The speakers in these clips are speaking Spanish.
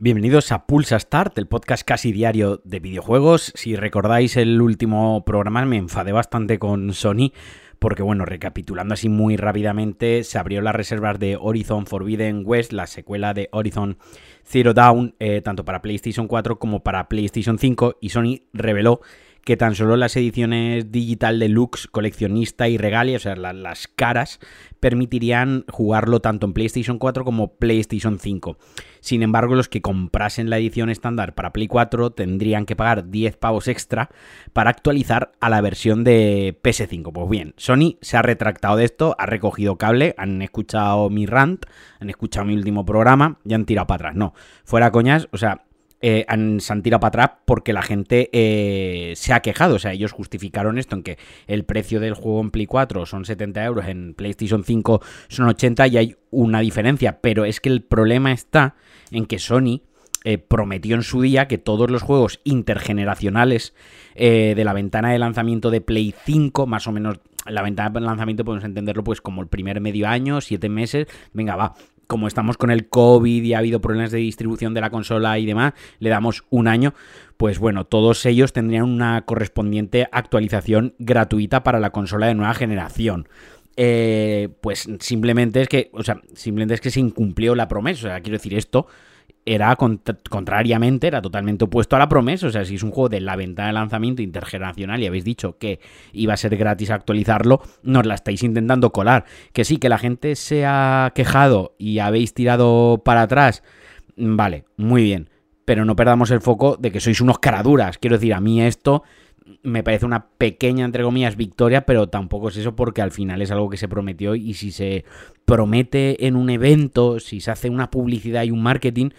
Bienvenidos a Pulsa Start, el podcast casi diario de videojuegos. Si recordáis el último programa me enfadé bastante con Sony porque bueno, recapitulando así muy rápidamente, se abrió las reservas de Horizon Forbidden West, la secuela de Horizon Zero Dawn, eh, tanto para PlayStation 4 como para PlayStation 5 y Sony reveló que tan solo las ediciones digital deluxe, coleccionista y regalia, o sea, las caras, permitirían jugarlo tanto en PlayStation 4 como PlayStation 5. Sin embargo, los que comprasen la edición estándar para Play 4 tendrían que pagar 10 pavos extra para actualizar a la versión de PS5. Pues bien, Sony se ha retractado de esto, ha recogido cable, han escuchado mi rant, han escuchado mi último programa y han tirado para atrás. No, fuera coñas, o sea, eh, han, se han tirado para atrás porque la gente eh, se ha quejado. O sea, ellos justificaron esto en que el precio del juego en Play 4 son 70 euros, en PlayStation 5 son 80 y hay una diferencia. Pero es que el problema está en que Sony eh, prometió en su día que todos los juegos intergeneracionales de la ventana de lanzamiento de Play 5, más o menos la ventana de lanzamiento podemos entenderlo pues como el primer medio año, siete meses, venga va, como estamos con el COVID y ha habido problemas de distribución de la consola y demás, le damos un año, pues bueno, todos ellos tendrían una correspondiente actualización gratuita para la consola de nueva generación. Eh, pues simplemente es que, o sea, simplemente es que se incumplió la promesa. O sea, quiero decir, esto era contrariamente, era totalmente opuesto a la promesa. O sea, si es un juego de la ventana de lanzamiento intergeneracional y habéis dicho que iba a ser gratis actualizarlo, nos la estáis intentando colar. Que sí, que la gente se ha quejado y habéis tirado para atrás. Vale, muy bien. Pero no perdamos el foco de que sois unos caraduras. Quiero decir, a mí esto me parece una pequeña, entre comillas, victoria, pero tampoco es eso porque al final es algo que se prometió y si se promete en un evento, si se hace una publicidad y un marketing,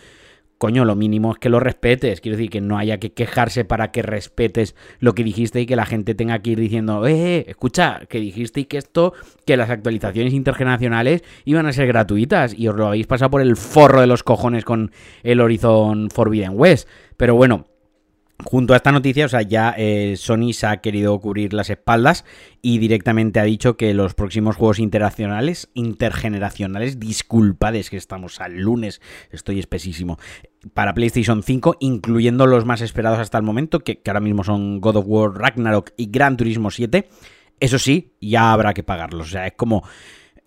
coño, lo mínimo es que lo respetes. Quiero decir, que no haya que quejarse para que respetes lo que dijiste y que la gente tenga que ir diciendo, eh, escucha, que dijiste y que esto, que las actualizaciones intergeneracionales iban a ser gratuitas y os lo habéis pasado por el forro de los cojones con el Horizon Forbidden West. Pero bueno, Junto a esta noticia, o sea, ya eh, Sony se ha querido cubrir las espaldas y directamente ha dicho que los próximos juegos internacionales, intergeneracionales, disculpades que estamos al lunes, estoy espesísimo, para PlayStation 5, incluyendo los más esperados hasta el momento, que, que ahora mismo son God of War, Ragnarok y Gran Turismo 7, eso sí, ya habrá que pagarlos. O sea, es como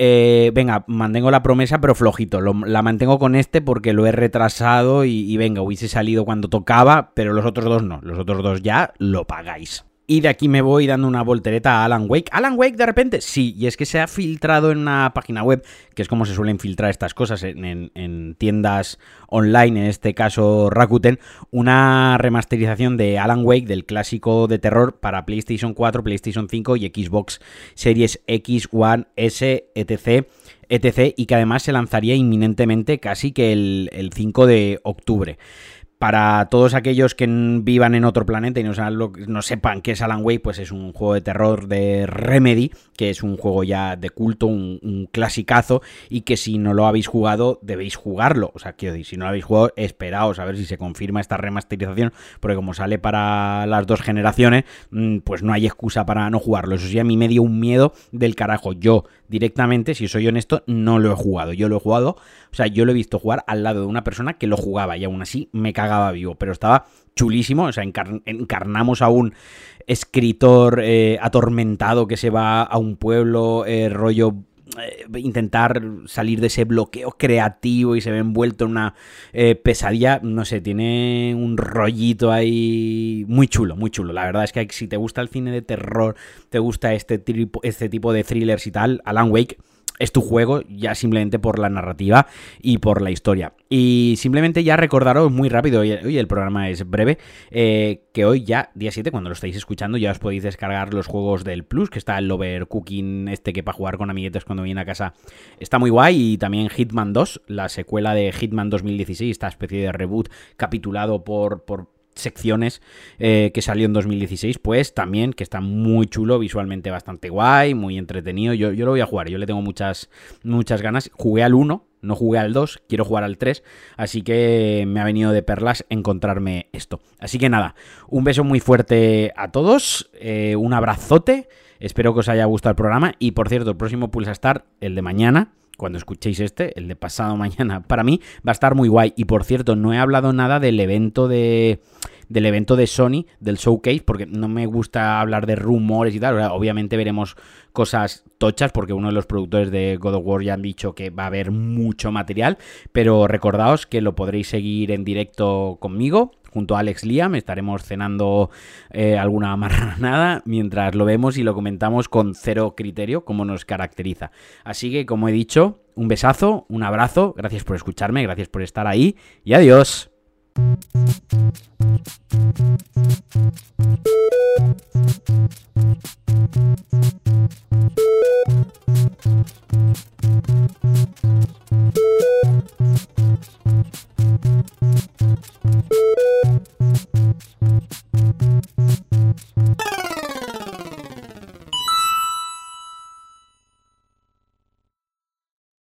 eh, venga, mantengo la promesa, pero flojito. la mantengo con este porque lo he retrasado y, y venga, hubiese salido cuando tocaba, pero los otros dos no. Los otros dos ya lo pagáis. Y de aquí me voy dando una voltereta a Alan Wake. ¿Alan Wake de repente? Sí, y es que se ha filtrado en una página web, que es como se suelen filtrar estas cosas en, tiendas online, en este caso Rakuten, una remasterización de Alan Wake, del clásico de terror, para PlayStation 4, PlayStation 5 y Xbox Series X, One, S, etc etc. y que además se lanzaría inminentemente casi que el, el 5 de octubre para todos aquellos que vivan en otro planeta y no, sepan qué es Alan Wake, pues es un juego de terror de Remedy, que es un juego ya de culto, un, clasicazo, y que si no lo habéis jugado, debéis jugarlo. O sea, quiero si no lo habéis jugado, esperaos a ver si se confirma esta remasterización, porque como sale para las dos generaciones, mm, pues no hay excusa para no jugarlo. Eso sí, a mí me dio un miedo del carajo. Yo, directamente, si soy honesto, no lo he jugado. Yo lo he jugado, o sea, yo lo he visto jugar al lado de una persona que lo jugaba y aún así me caga vivo, pero estaba chulísimo, o sea, encarnamos a un escritor eh, atormentado que se va a un pueblo, eh, rollo eh, intentar salir de ese bloqueo creativo y se ve envuelto en una pesadilla, no sé, tiene un rollito ahí muy chulo, muy chulo. La verdad es que si te gusta el cine de terror, te gusta este este tipo de thrillers y tal, Alan Wake es tu juego ya simplemente por la narrativa y por la historia. Y simplemente ya recordaros muy rápido, hoy, el programa es breve, eh, que hoy ya, día 7, cuando lo estáis escuchando, ya os podéis descargar los juegos del Plus, que está el Overcooking este que para jugar con amiguetes cuando viene a casa está muy guay, y también Hitman 2, la secuela de Hitman 2016, esta especie de reboot capitulado por, por secciones eh, que salió en 2016, pues también que está muy chulo, visualmente bastante guay, muy entretenido. Yo, yo, lo voy a jugar, yo le tengo muchas, muchas ganas. Jugué al 1, no jugué al 2, quiero jugar al 3, así que me ha venido de perlas encontrarme esto. Así que nada, un beso muy fuerte a todos, eh, un abrazote, espero que os haya gustado el programa y por cierto, el próximo Pulsa Star, el de mañana, cuando escuchéis este, el de pasado mañana, para mí va a estar muy guay. Y por cierto, no he hablado nada del evento de del evento de Sony, del showcase, porque no me gusta hablar de rumores y tal. Obviamente veremos cosas tochas, porque uno de los productores de God of War ya han dicho que va a haber mucho material, pero recordaos que lo podréis seguir en directo conmigo. Junto a Alex Liam estaremos cenando eh, alguna marranada mientras lo vemos y lo comentamos con cero criterio, como nos caracteriza. Así que, como he dicho, un besazo, un abrazo, gracias por escucharme, gracias por estar ahí y adiós.